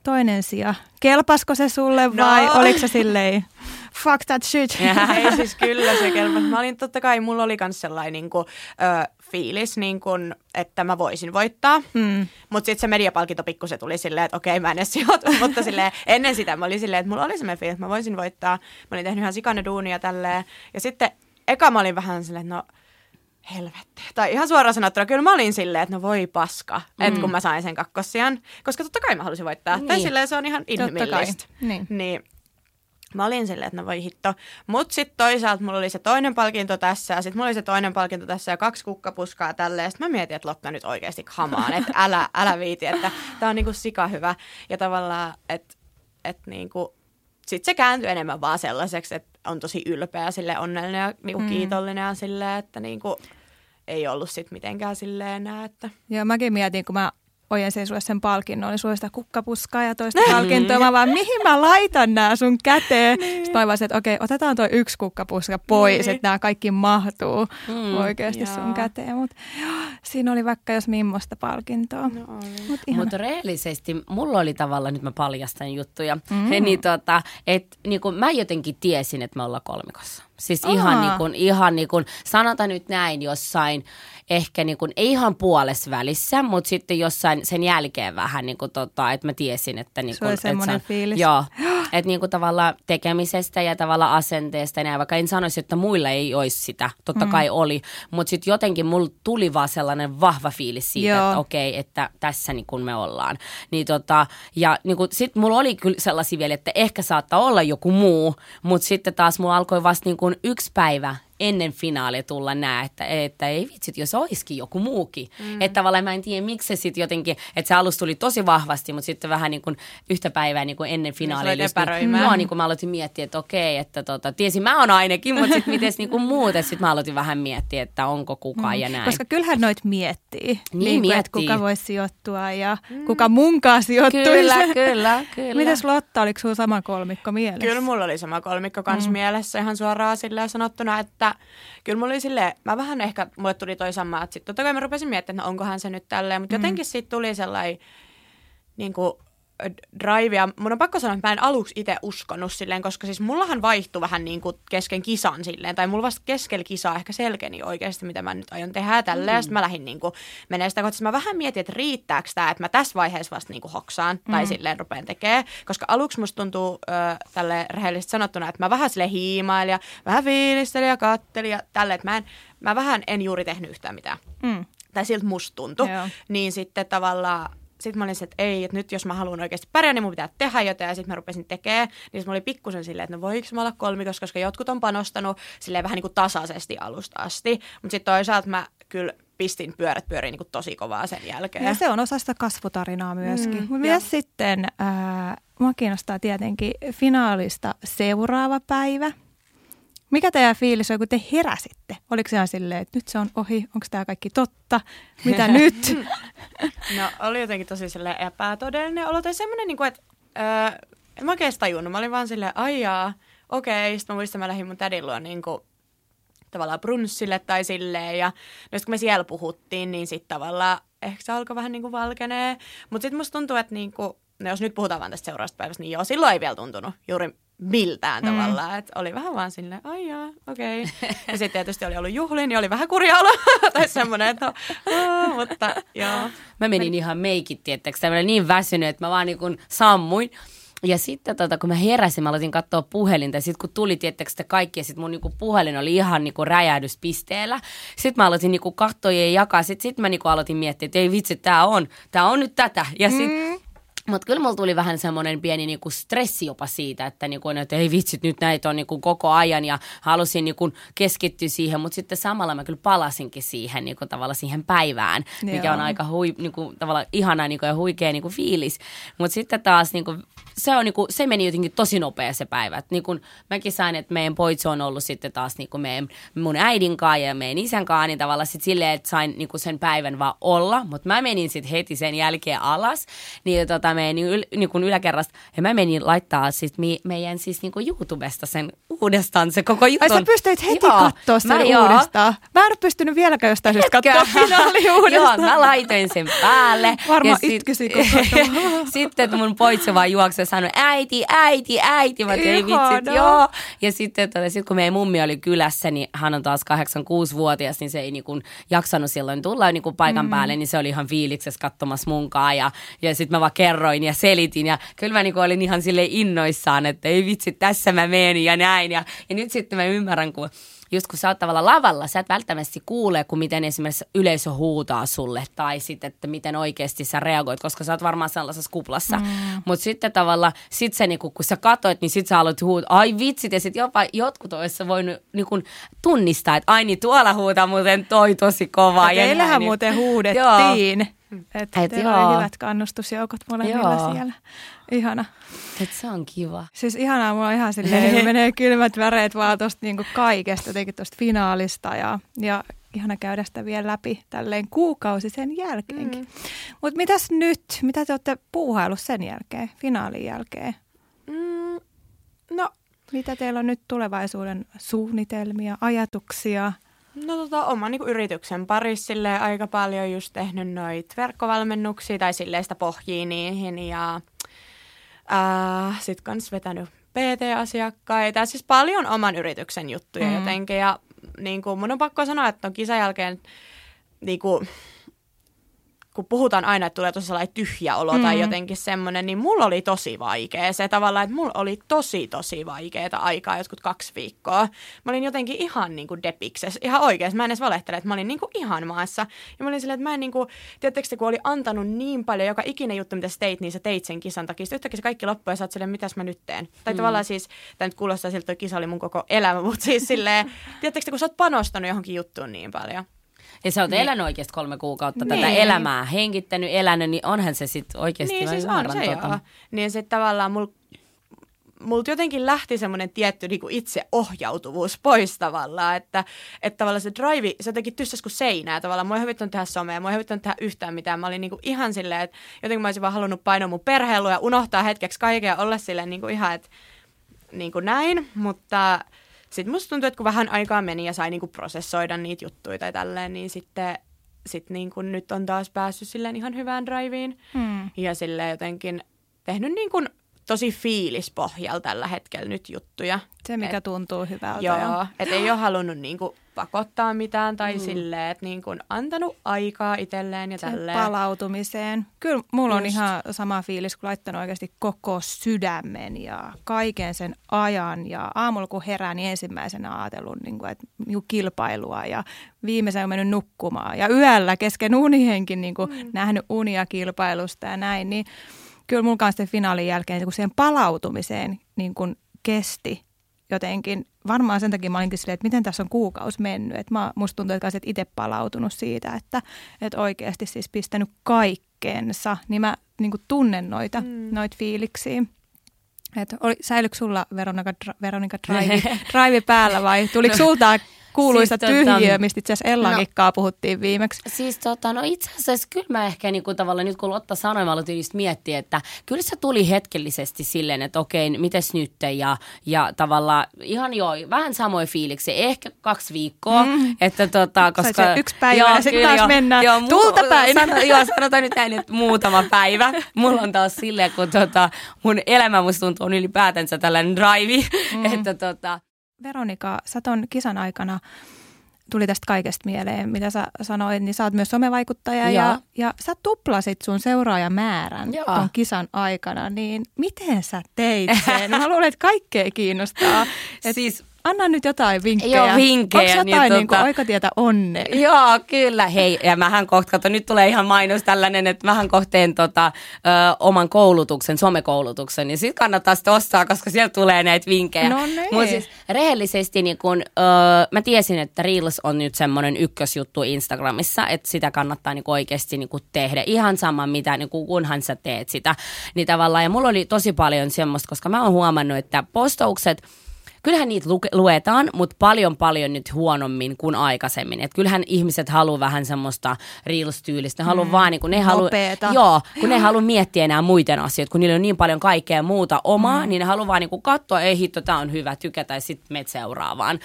toinen sija? Kelpasko se sulle No. vai oliko se silleen, fuck that shit? *laughs* ei siis kyllä se kelpasi. Mä olin totta kai, mulla oli myös sellainen niin kuin, ö, fiilis, niin kuin, että mä voisin voittaa. Mm. Mutta sitten se mediapalkinto pikkusen tuli silleen, että okei, mä en edes sijoitu. *laughs* Mutta silleen, ennen sitä mä olin silleen, että mulla oli semmoinen fiilis, että mä voisin voittaa. Mä olin tehnyt ihan sikana duunia tälleen. Ja sitten eka mä olin vähän silleen, että no helvetti. Tai ihan suoraan sanottuna, kyllä mä olin silleen, että no voi paska, mm. että kun mä sain sen kakkossian. Koska totta kai mä halusin voittaa. Niin. Tai silleen se on ihan inhimillistä. Niin. niin. Mä olin silleen, että no voi hitto. Mut sitten toisaalta mulla oli se toinen palkinto tässä ja sitten mulla oli se toinen palkinto tässä ja kaksi kukkapuskaa tälleen. Sitten mä mietin, että Lotta nyt oikeasti hamaan, että älä, älä viiti, että tää on niinku sika hyvä. Ja tavallaan, että et niinku, sitten se kääntyi enemmän vaan sellaiseksi, että on tosi ylpeä sille onnellinen ja niinku mm. kiitollinen ja silleen, että niinku, ei ollut sitten mitenkään silleen enää, että Joo, mäkin mietin, kun mä ojensin sulle sen palkinnon, niin sulle sitä kukkapuskaa ja toista palkintoa. Mä vaan, mihin mä laitan nämä sun käteen? Sitten mä vaan että okei, otetaan toi yksi kukkapuska pois, Niin. että nämä kaikki mahtuu Mm, oikeasti sun joo. käteen. Mutta siinä oli vaikka jos mimmosta palkintoa. no oli. Mut. Mutta rehellisesti mulla oli tavallaan, nyt mä paljastan juttuja, mm. niin tota, että niin kun mä jotenkin tiesin, että me ollaan kolmikossa. Siis ihan, niin kun, ihan niin kun, sanotaan nyt näin jossain, ehkä niin kun, ei ihan puolessa välissä, mutta sitten jossain sen jälkeen vähän, niin kun, tota, että mä tiesin, että niin Se oli kun, semmoinen että fiilis. Joo, *gasps* että niin kuin tavallaan tekemisestä ja tavallaan asenteesta ja näin, vaikka en sanoisi, että muilla ei olisi sitä, totta kai oli, mutta sitten jotenkin mulla tuli vaan sellainen vahva fiilis siitä, Joo. että okei, että tässä niin kuin me ollaan. Niin tota, ja niin kuin, sitten mulla oli kyllä sellaisia vielä, että ehkä saattaa olla joku muu, mutta sitten taas mulla alkoi vasta niin kuin yksi päivä ennen finaalia tulla nää, että, että ei vitsit, jos olisikin joku muukin. Mm. Että tavallaan mä en tiedä, miksi se sitten jotenkin, että se alus tuli tosi vahvasti, mutta sitten vähän niin kuin yhtä päivää niin kuin ennen finaalia. aloit just niin- epäröimään. Joo, niin kuin mä aloitin miettiä, että okei, että tota, tiesin mä oon ainakin, mutta sitten miten niin kuin muut, että sitten mä aloitin vähän miettiä, että onko kukaan ja näin. Koska kyllähän noit miettii. Niin kuin, että miettii. kuka voisi sijoittua ja kuka munkaan sijoittuisi. Kyllä, kyllä, kyllä. Mites Lotta, oliko sulla sama kolmikko mielessä? Kyllä mulla oli sama kolmikko kans mm. mielessä ihan suoraan silleen sanottuna, että kyllä mulla oli silleen, mä vähän ehkä, mulle tuli toi sama, että sitten totta kai mä rupesin miettimään, että no onkohan se nyt tälleen, mutta mm. jotenkin siitä tuli sellainen, niin kuin, drivea. Mun on pakko sanoa, että mä en aluksi itse uskonut silleen, koska siis mullahan vaihtui vähän niin kuin kesken kisan silleen, tai mulla vasta keskellä kisaa ehkä selkeni oikeasti, mitä mä nyt aion tehdä tällä, mm. ja sitten mä lähdin niin kuin menee sitä kohtaa. Mä vähän mietin, että riittääkö tämä, että mä tässä vaiheessa vasta niin kuin hoksaan, mm. tai silleen rupean tekemään, koska aluksi musta tuntuu ö, tälle rehellisesti sanottuna, että mä vähän sille hiimailin ja vähän fiilistelin ja kattelin ja tälle, että mä, en, mä vähän en juuri tehnyt yhtään mitään. Mm. Tai siltä musta tuntui. Joo. Niin sitten tavallaan sitten mä olin se, että ei, että nyt jos mä haluan oikeasti pärjää, niin mun pitää tehdä jotain. Ja sitten mä rupesin tekemään. Niin mä olin pikkusen silleen, että no voiko mä olla kolmikos, koska jotkut on panostanut silleen vähän niin kuin tasaisesti alusta asti. Mutta sitten toisaalta mä kyllä pistin pyörät pyöriin niin kuin tosi kovaa sen jälkeen. Ja se on osa sitä kasvutarinaa myöskin. Mm, Mutta myös sitten, äh, mua kiinnostaa tietenkin finaalista seuraava päivä. Mikä teidän fiilis on, kun te heräsitte? Oliko se ihan silleen, että nyt se on ohi, onko tämä kaikki totta? Mitä *laughs* nyt? no oli jotenkin tosi silleen epätodellinen olo. Tai semmoinen, niin kuin, että öö, en mä oikein tajunnut. Mä olin vaan silleen, aijaa, okei. Sitten mä muistan, mä lähdin mun tädin luo niin kuin, tavallaan brunssille tai silleen. Ja no kun me siellä puhuttiin, niin sitten tavallaan ehkä se alkoi vähän niin kuin valkenee. Mutta sitten musta tuntuu, että niin kuin, no jos nyt puhutaan vaan tästä seuraavasta päivästä, niin joo, silloin ei vielä tuntunut juuri miltään mm. tavallaan. Et oli vähän vaan silleen, ai jaa, okei. Okay. Ja sitten tietysti oli ollut juhli, niin oli vähän kurja olo. *laughs* tai semmoinen, että oh, mutta joo. Mä menin ihan meikit, tiettäkö, mä olin niin väsynyt, että mä vaan niin kuin sammuin. Ja sitten tota, kun mä heräsin, mä aloitin katsoa puhelinta. Ja sitten kun tuli, tiettäkö te kaikki, ja sitten mun niinku, puhelin oli ihan niinku, räjähdyspisteellä. Sitten mä aloitin niinku, katsoa ja jakaa. Sitten sit mä niinku, aloitin miettiä, että ei vitsi, tää on, tää on nyt tätä. Ja sitten mm. Mutta kyllä mulla tuli vähän semmoinen pieni niinku stressi jopa siitä, että, niinku, että ei vitsit, nyt näitä on niinku koko ajan ja halusin niinku keskittyä siihen, mutta sitten samalla mä kyllä palasinkin siihen niinku, tavalla siihen päivään, mikä Joo. on aika hui, niinku, tavalla ihana niinku, ja huikea niinku, fiilis. Mutta sitten taas niinku, se, on, niinku, se meni jotenkin tosi nopea se päivä. Et, niinku, mäkin sain, että meidän poitso on ollut sitten taas niinku, meidän, mun äidin kanssa ja meidän isän kanssa, niin tavallaan sitten silleen, että sain niinku, sen päivän vaan olla, mutta mä menin sitten heti sen jälkeen alas, niin tota, meidän yl, niin kuin yläkerrasta. Ja mä menin laittaa sit mi, meidän siis niin kuin YouTubesta sen uudestaan se koko jutun. Ai sä pystyit heti joo, katsoa sen mä, uudestaan. Mä en ole pystynyt vieläkään jostain syystä katsoa finaali uudestaan. *laughs* joo, mä laitoin sen päälle. *laughs* Varmaan itkysi *laughs* Sitten mun poitsi vaan juoksi ja sanoi, äiti, äiti, äiti. Mä tein vitsit, joo. Ja sitten tota, sit kun meidän mummi oli kylässä, niin hän on taas 86-vuotias, niin se ei niin kuin jaksanut silloin tulla niin kuin paikan mm. päälle, niin se oli ihan fiiliksessä katsomassa munkaan. Ja, ja sitten mä vaan kerroin ja selitin ja kyllä mä niin olin ihan sille innoissaan, että ei vitsi, tässä mä menen ja näin. Ja, ja nyt sitten mä ymmärrän, kun just kun sä oot tavallaan lavalla, sä et välttämättä kuule, kun miten esimerkiksi yleisö huutaa sulle tai sitten, että miten oikeasti sä reagoit, koska sä oot varmaan sellaisessa kuplassa. Mm. Mutta sitten tavallaan, sit se, niinku, kun sä katoit, niin sit sä aloit huutaa, ai vitsit, ja sitten jopa jotkut olisi voinut niinku, tunnistaa, että ai niin tuolla huutaa muuten toi tosi kovaa. Ja teillähän niin, muuten huudettiin. Joo. Että Et teillä oli hyvät kannustusjoukot molemmilla joo. siellä. Ihana. Et se on kiva. Siis ihanaa, mulla on ihan silleen, *laughs* menee kylmät väreet vaan tuosta niinku kaikesta, jotenkin tuosta finaalista ja, ja ihana käydä sitä vielä läpi tälleen kuukausi sen jälkeenkin. Mm. Mutta mitäs nyt? Mitä te olette puuhailu sen jälkeen, finaalin jälkeen? Mm, no. Mitä teillä on nyt tulevaisuuden suunnitelmia, ajatuksia? No tota, oman niin yrityksen parissa aika paljon just tehnyt noita verkkovalmennuksia tai silleen sitä pohjii niihin ja äh, sitten kans vetänyt PT-asiakkaita. Siis paljon oman yrityksen juttuja mm. jotenkin ja niin kuin, mun on pakko sanoa, että on kisan jälkeen niin kuin, kun puhutaan aina, että tulee tosi sellainen tyhjä olo mm. tai jotenkin semmoinen, niin mulla oli tosi vaikea se tavallaan, että mulla oli tosi tosi vaikeaa aikaa jotkut kaksi viikkoa. Mä olin jotenkin ihan niin kuin depiksessä, ihan oikeasti. Mä en edes valehtele, että mä olin niin kuin ihan maassa. Ja mä olin silleen, että mä en niin kuin, tiedättekö kun oli antanut niin paljon, joka ikinen juttu, mitä sä teit, niin sä teit sen kisan takia. Sitten yhtäkkiä se kaikki loppui ja sä oot silleen, mitäs mä nyt teen. Tai mm. tavallaan siis, tämä nyt kuulostaa siltä, että kisa oli mun koko elämä, mutta siis silleen, tiedättekö kun sä oot panostanut johonkin juttuun niin paljon. Ja sä oot niin. elänyt oikeasti kolme kuukautta niin. tätä elämää, hengittänyt, elänyt, niin onhan se sitten oikeasti Niin siis on se tuota. Niin sitten tavallaan mulla multa jotenkin lähti semmoinen tietty niin kuin itseohjautuvuus pois tavallaan, että, että tavallaan se drive, se jotenkin tyssäs kuin seinää tavallaan. Mua ei hyvittanut tehdä somea, mua ei hyvittanut tehdä yhtään mitään. Mä olin niin kuin ihan silleen, että jotenkin mä olisin vaan halunnut painoa mun perheellä ja unohtaa hetkeksi kaiken ja olla silleen niin ihan, että niin kuin näin, mutta sitten musta tuntuu, että kun vähän aikaa meni ja sai niinku prosessoida niitä juttuja tai tälleen, niin sitten sit niinku nyt on taas päässyt silleen ihan hyvään driveen. Hmm. Ja silleen jotenkin tehnyt niin kuin tosi fiilispohjalla tällä hetkellä nyt juttuja. Se, mikä Et- tuntuu hyvältä. Joo, ja- et ei ole halunnut niinku pakottaa mitään tai Mm. silleen, että niinku antanut aikaa itselleen ja sen tälleen. palautumiseen. Kyllä mulla on Just. ihan sama fiilis, kun laittanut oikeasti koko sydämen ja kaiken sen ajan. Ja aamulla kun herään, niin ensimmäisenä ajatellut niin kuin, että kilpailua ja viimeisen on mennyt nukkumaan. Ja yöllä kesken unienkin niin kuin mm. nähnyt unia kilpailusta ja näin. Niin kyllä mulla kanssa sen finaalin jälkeen kun siihen palautumiseen niin kuin kesti jotenkin, varmaan sen takia mä olinkin silleen, että miten tässä on kuukausi mennyt. Että mä, musta tuntuu, että olisit itse palautunut siitä, että, että oikeasti siis pistänyt kaikkeensa, niin mä niin kuin tunnen noita, mm. noita fiiliksiä. Et oli, säilyykö sulla Veronika, Veronika drive, *laughs* drive päällä vai tuliko sulta kuuluista Siis siis, tota- tyhjiö, mistä itse asiassa Ellankin no. puhuttiin viimeksi? Siis tota, no itse asiassa kyllä mä ehkä niinku tavallaan nyt kun Lotta sanoi, mä aloitin just miettiä, että kyllä se tuli hetkellisesti silleen, että okei, mites nyt ja, ja tavallaan ihan joo, vähän samoin fiiliksi, ehkä kaksi viikkoa, mm. että tota, koska... se yksi päivä ja sitten taas joo, mennään joo, tulta päin. *laughs* Sano, joo, sanotaan nyt näin, että muutama päivä. Mulla on taas silleen, kun tota, mun elämä musta tuntuu on ylipäätänsä tällainen drive, mm. että tota, Veronika, sä ton kisan aikana tuli tästä kaikesta mieleen, mitä sä sanoit, niin sä oot myös somevaikuttaja ja, Joo. ja sä tuplasit sun seuraajamäärän Joo. ton kisan aikana, niin miten sä teit sen? Mä luulen, että kaikkea kiinnostaa. *laughs* Et siis Anna nyt jotain vinkkejä. Joo, vinkkejä, Onko jotain niin, tota- niin aikatietä onneen? *laughs* Joo, kyllä. Hei, ja mähän kohta, kato, nyt tulee ihan mainos tällainen, että mähän kohteen tota, ö, oman koulutuksen, somekoulutuksen, niin sit kannattaa sitä ostaa, koska sieltä tulee näitä vinkkejä. No niin. Mut siis rehellisesti niin kun, ö, mä tiesin, että Reels on nyt semmoinen ykkösjuttu Instagramissa, että sitä kannattaa niin oikeasti niin tehdä. Ihan sama, mitä, niin kun, kunhan sä teet sitä. Niin tavallaan, ja mulla oli tosi paljon semmoista, koska mä oon huomannut, että postaukset, Kyllähän niitä luke- luetaan, mutta paljon paljon nyt huonommin kuin aikaisemmin. Et kyllähän ihmiset haluaa vähän semmoista reels-tyylistä. Ne haluaa mm, vaan, niin kun ne haluaa, nopeeta. joo, kun ne haluaa miettiä enää muiden asioita, kun niillä on niin paljon kaikkea muuta omaa, mm. niin ne haluaa vaan niin katsoa, ei hitto, tämä on hyvä, tykätä ja sitten seuraavaan.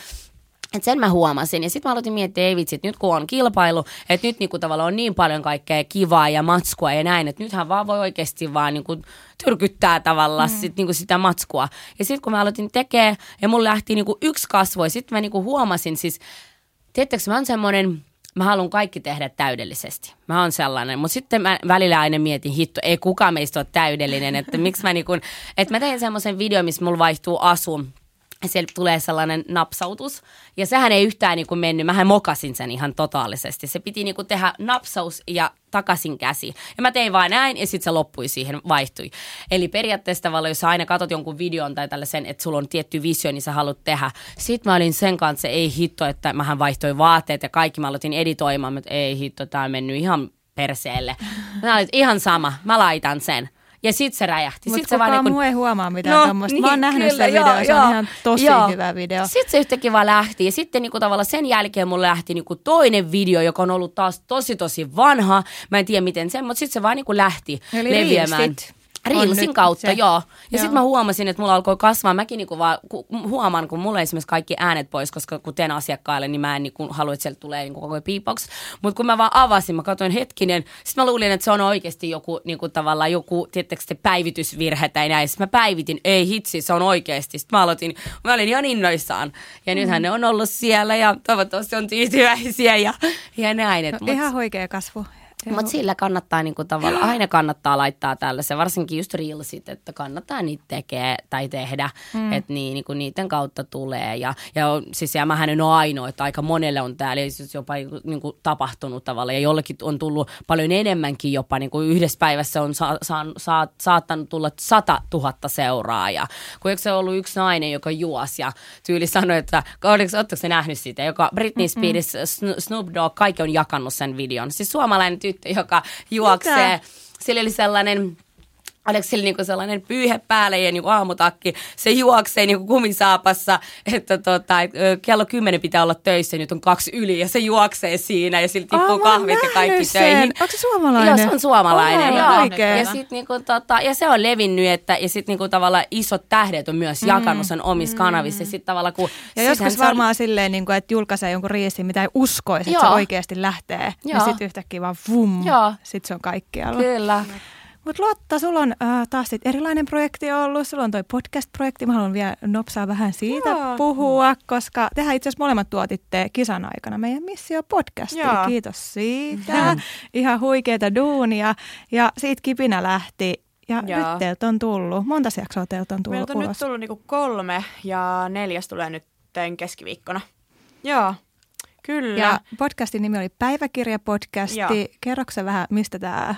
Et sen mä huomasin ja sitten mä aloitin miettiä, ei vitsi, että nyt kun on kilpailu, että nyt niinku tavallaan on niin paljon kaikkea kivaa ja matskua ja näin, että nythän vaan voi oikeasti vaan niinku tyrkyttää tavallaan mm. sit niinku sitä matskua. Ja sitten kun mä aloitin tekee ja mulla lähti niinku yksi kasvo ja sitten mä niinku huomasin siis, tiedättekö mä oon semmoinen, mä haluan kaikki tehdä täydellisesti. Mä oon sellainen, mutta sitten mä välillä aina mietin, hitto, ei kukaan meistä ole täydellinen, että miksi mä niinku, että mä tein semmoisen videon, missä mulla vaihtuu asu siellä tulee sellainen napsautus. Ja sehän ei yhtään niin kuin mennyt. Mähän mokasin sen ihan totaalisesti. Se piti niin kuin tehdä napsaus ja takaisin käsi. Ja mä tein vain näin ja sitten se loppui siihen, vaihtui. Eli periaatteessa tavallaan, jos sä aina katsot jonkun videon tai tällaisen, että sulla on tietty visio, niin sä haluat tehdä. Sitten mä olin sen kanssa, ei hitto, että mähän vaihtoin vaatteet ja kaikki. Mä aloitin editoimaan, että ei hitto, tää on mennyt ihan perseelle. Mä olin, ihan sama, mä laitan sen. Ja sitten se räjähti. Mutta Sit se kukaan vaan niin niinku- muu ei huomaa mitään no, tuommoista. Mä oon nähnyt sen joo, videon, se on joo, ihan tosi joo. hyvä video. Sitten se yhtäkkiä vaan lähti. Ja sitten niinku tavallaan sen jälkeen mulle lähti niinku toinen video, joka on ollut taas tosi tosi vanha. Mä en tiedä miten sen, mutta sitten se vaan niinku lähti Eli leviämään. Reelsit Reelsin kautta, se. joo. Ja sitten mä huomasin, että mulla alkoi kasvaa. Mäkin niinku vaan ku, huomaan, kun mulla ei esimerkiksi kaikki äänet pois, koska kun teen asiakkaille, niin mä en niinku halua, että sieltä tulee niinku koko ajan. Mutta kun mä vaan avasin, mä katsoin hetkinen, sitten mä luulin, että se on oikeasti joku niinku tavallaan joku, tiettäkö te, päivitysvirhe tai näin. Sitten mä päivitin, ei hitsi, se on oikeasti. Sitten mä aloitin, mä olin ihan innoissaan. Ja nythän ne on ollut siellä ja toivottavasti on tyytyväisiä ja, ja näin. Et, mut- Ihan huikea kasvu. Mutta sillä kannattaa niinku tavallaan, aina kannattaa laittaa tällaisen, varsinkin just reelsit, että kannattaa niitä tekee tai tehdä, mm. että niin, niinku niiden kautta tulee. Ja, ja on- siis ja mähän en ole ainoa, että aika monelle on täällä siis jopa niinku tapahtunut tavallaan ja jollekin on tullut paljon enemmänkin jopa, niinku yhdessä päivässä on sa, sa, sa, saattanut tulla 100 000 seuraajaa. Kun eikö se ollut yksi nainen, joka juosi ja tyyli sanoi, että oliko, ootteko se nähnyt sitä, joka Britney Spears, Sno- Snoop Dogg, kaikki on jakanut sen videon. Siis suomalainen tyttö, joka juoksee. Mitä? Sillä oli sellainen oliko sillä niinku sellainen pyyhe päälle ja niinku aamutakki. Se juoksee niinku kumisaapassa, että tota, kello kymmenen pitää olla töissä, nyt on kaksi yli ja se juoksee siinä ja sillä tippuu oon kahvit ja kaikki sen. töihin. Onko se suomalainen? Joo, se on suomalainen. Aa, joo. Ja, sit niinku, tota, ja se on levinnyt, että, ja sitten niinku, tavallaan isot tähdet on myös jakanut sen omissa kanavissa. Ja sit tavallaan, kun, Ja joskus se on- varmaan silleen, niin kuin, että julkaisee jonkun riisin, mitä ei uskoisi, että se oikeasti lähtee. Ja Joo. sitten yhtäkkiä vaan vum, sitten se on kaikkialla. Kyllä. Mutta Lotta, sulla on äh, taas sit erilainen projekti ollut. Sulla on toi podcast-projekti. Mä haluan vielä nopsaa vähän siitä Joo. puhua, koska tehän itse asiassa molemmat tuotitte kisan aikana meidän Missio podcastia. Kiitos siitä. Ihan huikeeta duunia. Ja siitä kipinä lähti. Ja Joo. nyt teiltä on tullut. Monta jaksoa teiltä on tullut Meiltä on ulos? nyt tullut niinku kolme ja neljäs tulee nyt keskiviikkona. Joo, kyllä. Ja podcastin nimi oli Päiväkirjapodcasti. Joo. Kerroksä vähän, mistä tämä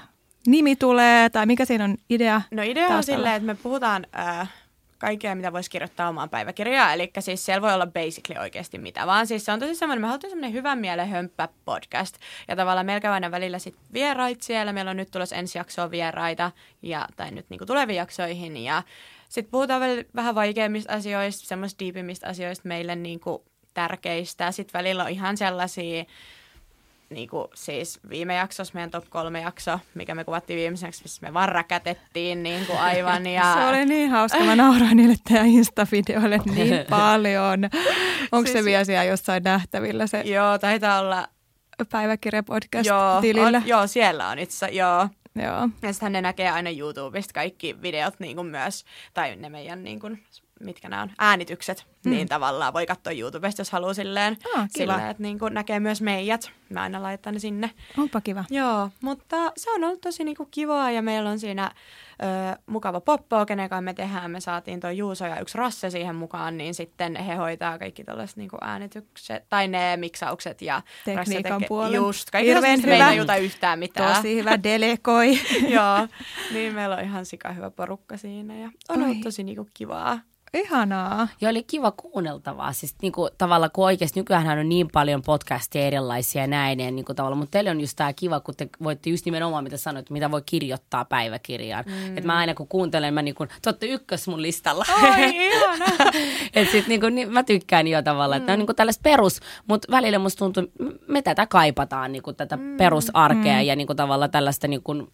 nimi tulee tai mikä siinä on idea? No idea on taustalla? silleen, että me puhutaan äh, kaikkea, mitä voisi kirjoittaa omaan päiväkirjaan. Eli siis siellä voi olla basically oikeasti mitä vaan. Siis se on tosi semmoinen, me haluttiin semmoinen hyvän mielen hömppä podcast. Ja tavallaan meillä käy aina välillä sit vierait siellä. Meillä on nyt tulossa ensi jaksoa vieraita, ja, tai nyt niinku tuleviin jaksoihin. Ja sitten puhutaan vielä vähän vaikeimmista asioista, semmoista diipimmistä asioista meille niinku tärkeistä. Sitten välillä on ihan sellaisia niinku, siis viime jaksossa, meidän top kolme jakso, mikä me kuvattiin viimeiseksi, missä me vaan räkätettiin niinku aivan. *laughs* Ja... Se oli niin hauska. Mä nauroin niille teidän Insta-videoille niin *laughs* paljon. Onko se Siis- vielä siellä jossain nähtävillä se Joo, taitaa olla... Joo, päiväkirjapodcast-tilillä? on, joo, siellä on itse joo. joo. Ja sitten ne näkee aina YouTubesta kaikki videot niin kuin myös, tai ne meidän niin kuin, mitkä nämä on, äänitykset, mm. niin tavallaan voi katsoa YouTubesta, jos haluaa silleen, Ah, kiva. silleen että niin kuin näkee myös meidät. Mä aina laitan ne sinne. Onpa kiva. Joo, mutta se on ollut tosi niinku kivaa ja meillä on siinä ö, mukava poppo, kenen kanssa me tehdään. Me saatiin tuo Juuso ja yksi Rasse siihen mukaan, niin sitten he hoitaa kaikki tällaiset niinku äänitykset tai ne miksaukset ja Tekniikan puolen. Just, kaikki Hirveän Hirveän me ei hyvä. tajuta yhtään mitään. Tosi hyvä delegoi. *laughs* Joo, *laughs* niin meillä on ihan sika hyvä porukka siinä ja on Oi. ollut tosi niinku kivaa. Ihanaa. Ja oli kiva kuunneltavaa. Siis niinku, tavallaan kun oikeasti nykyään on niin paljon podcasteja erilaisia ja näin. Ja, niinku, tavallaan, mutta teille on just tämä kiva, kun te voitte just nimenomaan mitä sanoit, mitä voi kirjoittaa päiväkirjaan. Mm. Että mä aina kun kuuntelen, mä niinku, te ootte ykkös mun listalla. Oi, *laughs* ihana! Et sit niinku, niin, mä tykkään jo tavallaan, että mm. ne on niinku tällaista perus, mutta välillä musta tuntuu, me tätä kaipataan, niinku, tätä mm. perusarkea mm. ja niinku, tavallaan tällaista, niinku,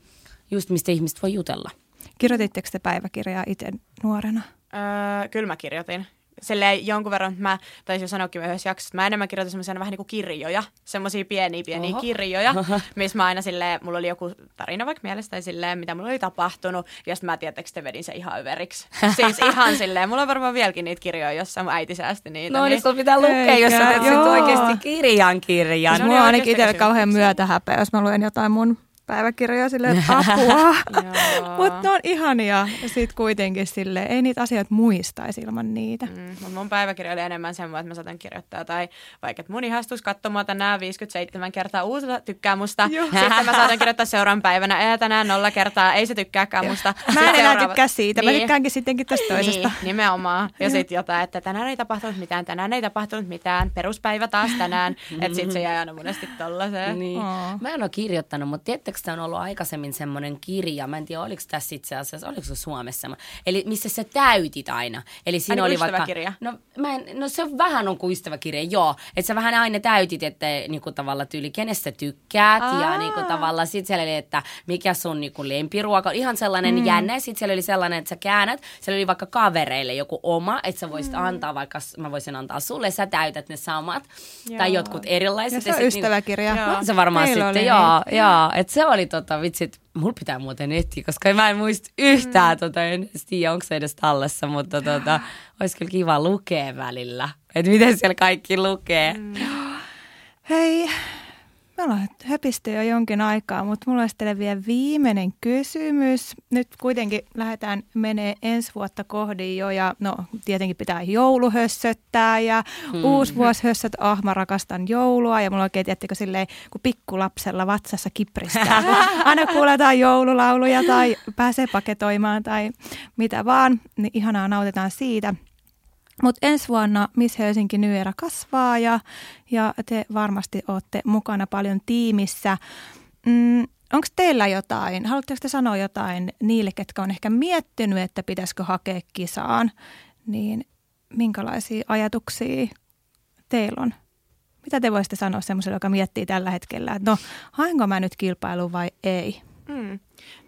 just mistä ihmiset voi jutella. Kirjoititteko te päiväkirjaa itse nuorena? Öö, kyllä mä kirjoitin. Silleen jonkun verran, että mä taisin jo sanoakin yhdessä jaksossa, että mä enemmän kirjoitin semmoisia vähän niin kuin kirjoja, semmoisia pieniä pieniä Oho. kirjoja, *laughs* missä mä aina silleen, mulla oli joku tarina vaikka mielestä silleen, mitä mulla oli tapahtunut, ja sitten mä tietenkin sitten vedin sen ihan överiksi. *laughs* Siis ihan silleen, mulla on varmaan vieläkin niitä kirjoja, jossa mun äiti säästi niitä. No niin, niin, sulla pitää lukea, jos sä Eikä, teet sit oikeasti kirjan kirjan. Siis ne mulla on ainakin itsellä kauhean myötähäpeä, jos mä luen jotain mun päiväkirjoja että *laughs* apua. Mutta ne on ihania. Ja sit kuitenkin sille ei niitä asioita muistaisi ilman niitä. Mm, mutta mun päiväkirja oli enemmän semmoinen, että mä saatan kirjoittaa tai vaikka, että mun ihastus katsomaan tänään 57 kertaa uusilla tykkää musta. Joo. Sitten mä saatan kirjoittaa seuraavan päivänä, ei tänään nolla kertaa, ei se tykkääkään musta. Mä en enää seuraava- tykkää siitä. Mä Niin. tykkäänkin sittenkin tästä toisesta. Niin, nimenomaan. Ja sitten jotain, että tänään ei tapahtunut mitään, tänään ei tapahtunut mitään, peruspäivä taas tänään. että sitten se jää aina monesti tollaiseen. Niin. Mä en ole kirjoittanut, mutta tämä on ollut aikaisemmin semmoinen kirja, mä en tiedä oliko tässä itse asiassa, oliko se Suomessa semmoinen, eli missä sä täytit aina. Eli siinä Ai niin oli kuin vaikka, ystäväkirja? no, mä en, no se vähän on kuin ystäväkirja, joo. Että sä vähän aina täytit, että niinku tavalla tyyli, kenestä tykkäät ja Aa. niinku tavalla sit siellä oli, että mikä sun niinku lempiruoka, ihan sellainen mm. jännä. Ja sit siellä oli sellainen, että sä käännät, siellä oli vaikka kavereille joku oma, että sä voisit mm. antaa vaikka, mä voisin antaa sulle, sä täytät ne samat. Tai Joo. jotkut erilaiset. Ja se on niinku- ystäväkirja. Joo. No, se varmaan Teillä sitten, oli joo, niitä. joo. Et se oli tota, vitsit, mulla pitää muuten etsiä, koska mä en muista yhtään, mm. tota, en tiedä, onko se edes tallessa, mutta tota, olisi kyllä kiva lukea välillä. Että miten siellä kaikki lukee. Mm. Hei, me ollaan höpisty jo jonkin aikaa, mutta mulla olisi teille vielä viimeinen kysymys. Nyt kuitenkin lähdetään menee ensi vuotta kohdin jo ja no tietenkin pitää jouluhössöttää ja hmm. uusi vuosi hössöt. Ah, mä rakastan joulua ja mulla oikein, tiedättekö, silleen, kun pikkulapsella vatsassa kipristää. *laughs* Aina kuuletaan joululauluja tai pääsee paketoimaan tai mitä vaan, niin ihanaa nautitaan siitä. Mutta ensi vuonna Miss Helsinki New Era kasvaa ja, ja te varmasti olette mukana paljon tiimissä. Mm, Onko teillä jotain, haluatteko te sanoa jotain niille, ketkä on ehkä miettinyt, että pitäisikö hakea kisaan, niin minkälaisia ajatuksia teillä on? Mitä te voisitte sanoa semmoiselle, joka miettii tällä hetkellä, että no haenko mä nyt kilpailuun vai ei? Mm.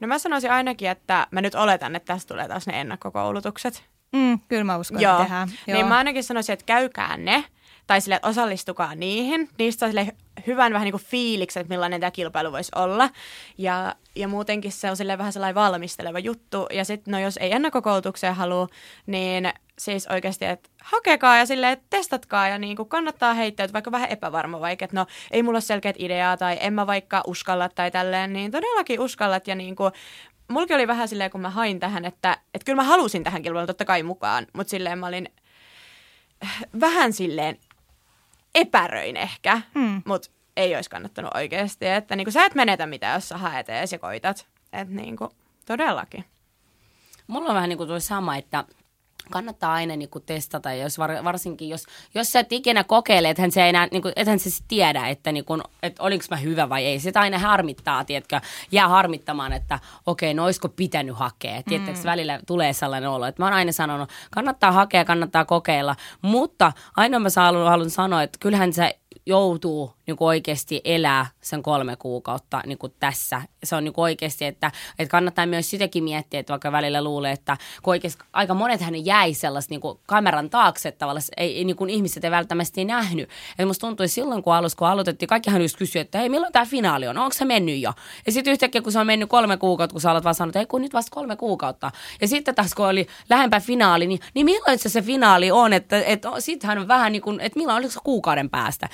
No mä sanoisin ainakin, että mä nyt oletan, että tästä tulee taas ne ennakkokoulutukset. Mm, kyllä mä uskon, Joo. että tehdään. Niin mä ainakin sanoisin, että käykää ne, tai sille, että osallistukaa niihin. Niistä on sille hyvän vähän niin kuin fiiliksen, että millainen tämä kilpailu voisi olla. Ja, ja muutenkin se on silleen vähän sellainen valmisteleva juttu. Ja sitten, no jos ei ennakkokoulutukseen halua, niin siis oikeasti, että hakekaa ja että testatkaa ja niin kuin kannattaa heittää, vaikka vähän epävarma vaikka, että no ei mulla ole selkeät ideaa tai en mä vaikka uskalla tai tälleen, niin todellakin uskallat ja niin kuin mulki oli vähän silleen, kun mä hain tähän, että, että kyllä mä halusin tähän kilpailuun totta kai mukaan, mutta silleen mä olin vähän silleen epäröin ehkä, hmm. mutta ei olisi kannattanut oikeasti. Että niin kuin, sä et menetä mitään, jos sä haet edes ja koitat. Että niin kuin, todellakin. Mulla on vähän niin kuin tuo sama, että kannattaa aina niin kuin testata, jos var, varsinkin jos, jos sä et ikinä kokeile, ethän se, enää, niin kuin, ethän se tiedä, että, niin kuin, että olinko mä hyvä vai ei. Sitä aina harmittaa, tiedätkö, jää harmittamaan, että okei, no olisiko pitänyt hakea. Tiedätkö, mm. välillä tulee sellainen olo, että mä oon aina sanonut, kannattaa hakea, kannattaa kokeilla, mutta aina mä haluan, haluan sanoa, että kyllähän se joutuu niin kuin oikeasti elää sen kolme kuukautta niin kuin tässä. Se on niin kuin oikeasti, että, että kannattaa myös sitäkin miettiä, että vaikka välillä luulee, että kun oikeasti aika monet hän jäi sellaista niin kuin kameran taakse tavallaan, ei, niin kuin ihmiset ei välttämättä nähnyt. Ja musta tuntui silloin, kun alus, kun aloitettiin, kaikkihan just kysyi, että hei, milloin tämä finaali on, onko se mennyt jo? Ja sitten yhtäkkiä, kun se on mennyt kolme kuukautta, kun sä olet vaan sanonut, että ei kun nyt vasta kolme kuukautta. Ja sitten taas, kun oli lähempää finaali, niin, niin milloin se se finaali on, että, että sittenhän on vähän niin kuin, että milloin oliko se kuukauden päästä.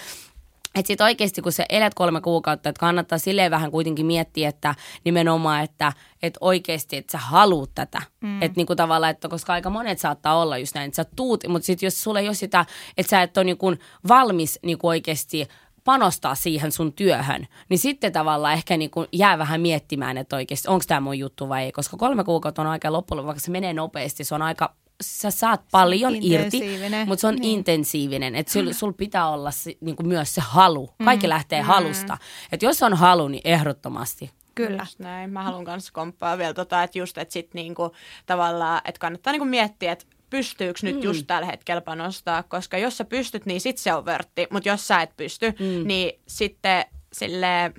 Että sitten oikeasti, kun sä elät kolme kuukautta, että kannattaa silleen vähän kuitenkin miettiä, että nimenomaan, että, että oikeasti, että sä haluut tätä. Mm. Että niinku tavallaan, että koska aika monet saattaa olla just näin, että sä tuut, mutta sitten jos sulle ei ole sitä, että sä et ole niinku valmis niinku oikeasti panostaa siihen sun työhön, niin sitten tavallaan ehkä niin kuin jää vähän miettimään, että oikeasti onko tämä mun juttu vai ei, koska kolme kuukautta on aika loppujen, vaikka se menee nopeasti, se on aika sä saat paljon irti, mutta se on niin. intensiivinen. Että sul, sul pitää olla se, niin kuin myös se halu. Kaikki mm. lähtee mm. halusta. Että jos on halu, niin ehdottomasti. Kyllä. Just näin. Mä haluan myös komppaa vielä tota, että just, että sit niinku, tavallaan, että kannattaa niinku miettiä, että pystyykö nyt mm. just tällä hetkellä panostaa, koska jos sä pystyt, niin sit se on vörtti, mutta jos sä et pysty, mm. niin sitten silleen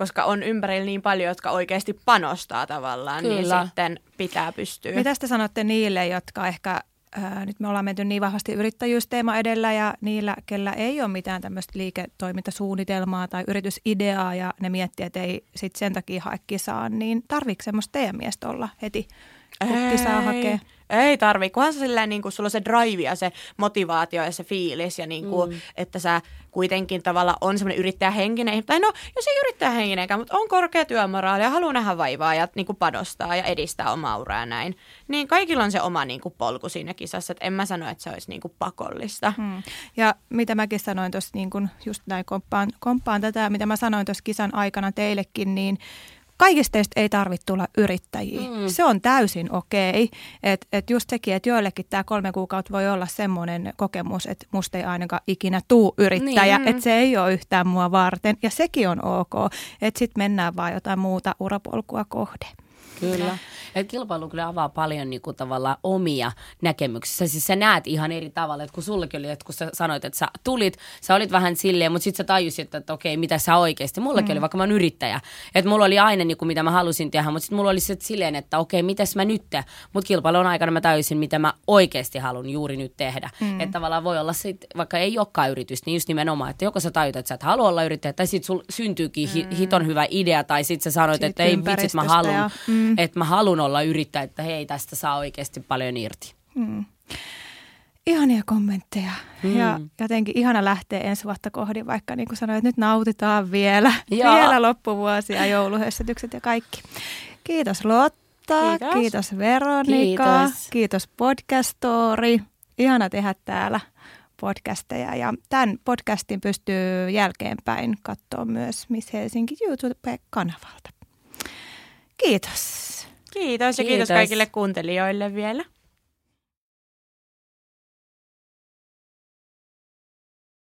koska on ympärillä niin paljon, jotka oikeasti panostaa tavallaan, niin Kyllä. niin sitten pitää pystyä. Mitä te sanotte niille, jotka ehkä Ää, nyt me ollaan menty niin vahvasti yrittäjyysteema edellä ja niillä, kellä ei ole mitään tämmöistä liiketoimintasuunnitelmaa tai yritysideaa ja ne miettii, että ei sit sen takia hae kisaa, niin tarviiko semmoista teidän miestä olla heti, kun kisaa hakee? Ei tarvi, kunhan silleen, niin kuin, sulla on se drive ja se motivaatio ja se fiilis ja niin kuin, mm. että sä kuitenkin tavalla on semmoinen yrittäjähenkinen, tai no jos ei yrittäjähenkinenkään, mutta on korkea työmoraali ja haluaa nähdä vaivaa ja niin kuin panostaa ja edistää omaa uraa ja näin, niin kaikilla on se oma niin kuin polku siinä kisassa, että en mä sano, että se olisi niin kuin pakollista. Hmm. Ja mitä mäkin sanoin tuossa niin kuin just näin komppaan, komppaan tätä, mitä mä sanoin tuossa kisan aikana teillekin, niin kaikista teistä ei tarvitse tulla yrittäjiä. Mm. Se on täysin okei. Okay. Että et just sekin, että joillekin tämä kolme kuukautta voi olla semmoinen kokemus, että musta ei ainakaan ikinä tuu yrittäjä. Niin. Että se ei ole yhtään mua varten. Ja sekin on ok. Että sitten mennään vaan jotain muuta urapolkua kohde. Kyllä. Et kilpailu kyllä avaa paljon niin kuin, tavallaan omia näkemyksiä. Siis sä näet ihan eri tavalla, että kun sullekin oli, että kun sä sanoit, että sä tulit, sä olit vähän silleen, mutta sitten sä tajusit, että, että okei, mitä sä oikeasti. Mullakin mm. oli, vaikka mä oon yrittäjä. Että mulla oli aina niin kuin, mitä mä halusin tehdä, mutta sitten mulla oli se silleen, että okei, mitäs mä nyt teen. Mutta kilpailun aikana mä tajusin, mitä mä oikeasti haluan juuri nyt tehdä. Mm. Että tavallaan voi olla sit, vaikka ei olekaan yritys, niin just nimenomaan, että joko sä tajut, että sä et halua olla yrittäjä, tai sitten sul syntyykin mm. hiton hyvä idea, tai sitten sä sanoit, Siitä että ei vitsit, mä haluan. Ja, mm mm. että mä haluan olla yrittäjä, että hei, tästä saa oikeasti paljon irti. Mm. Ihania kommentteja mm. ja jotenkin ihana lähteä ensi vuotta kohdin, vaikka niin kuin sanoin, että nyt nautitaan vielä, *laughs* vielä loppuvuosia, jouluhössytykset ja kaikki. Kiitos Lotta, kiitos, kiitos Veronika, kiitos, kiitos Podcast Story. Ihana tehdä täällä podcasteja ja tämän podcastin pystyy jälkeenpäin katsoa myös Miss Helsinki YouTube-kanavalta. Kiitos. Kiitos ja kiitos, kiitos kaikille kuuntelijoille vielä.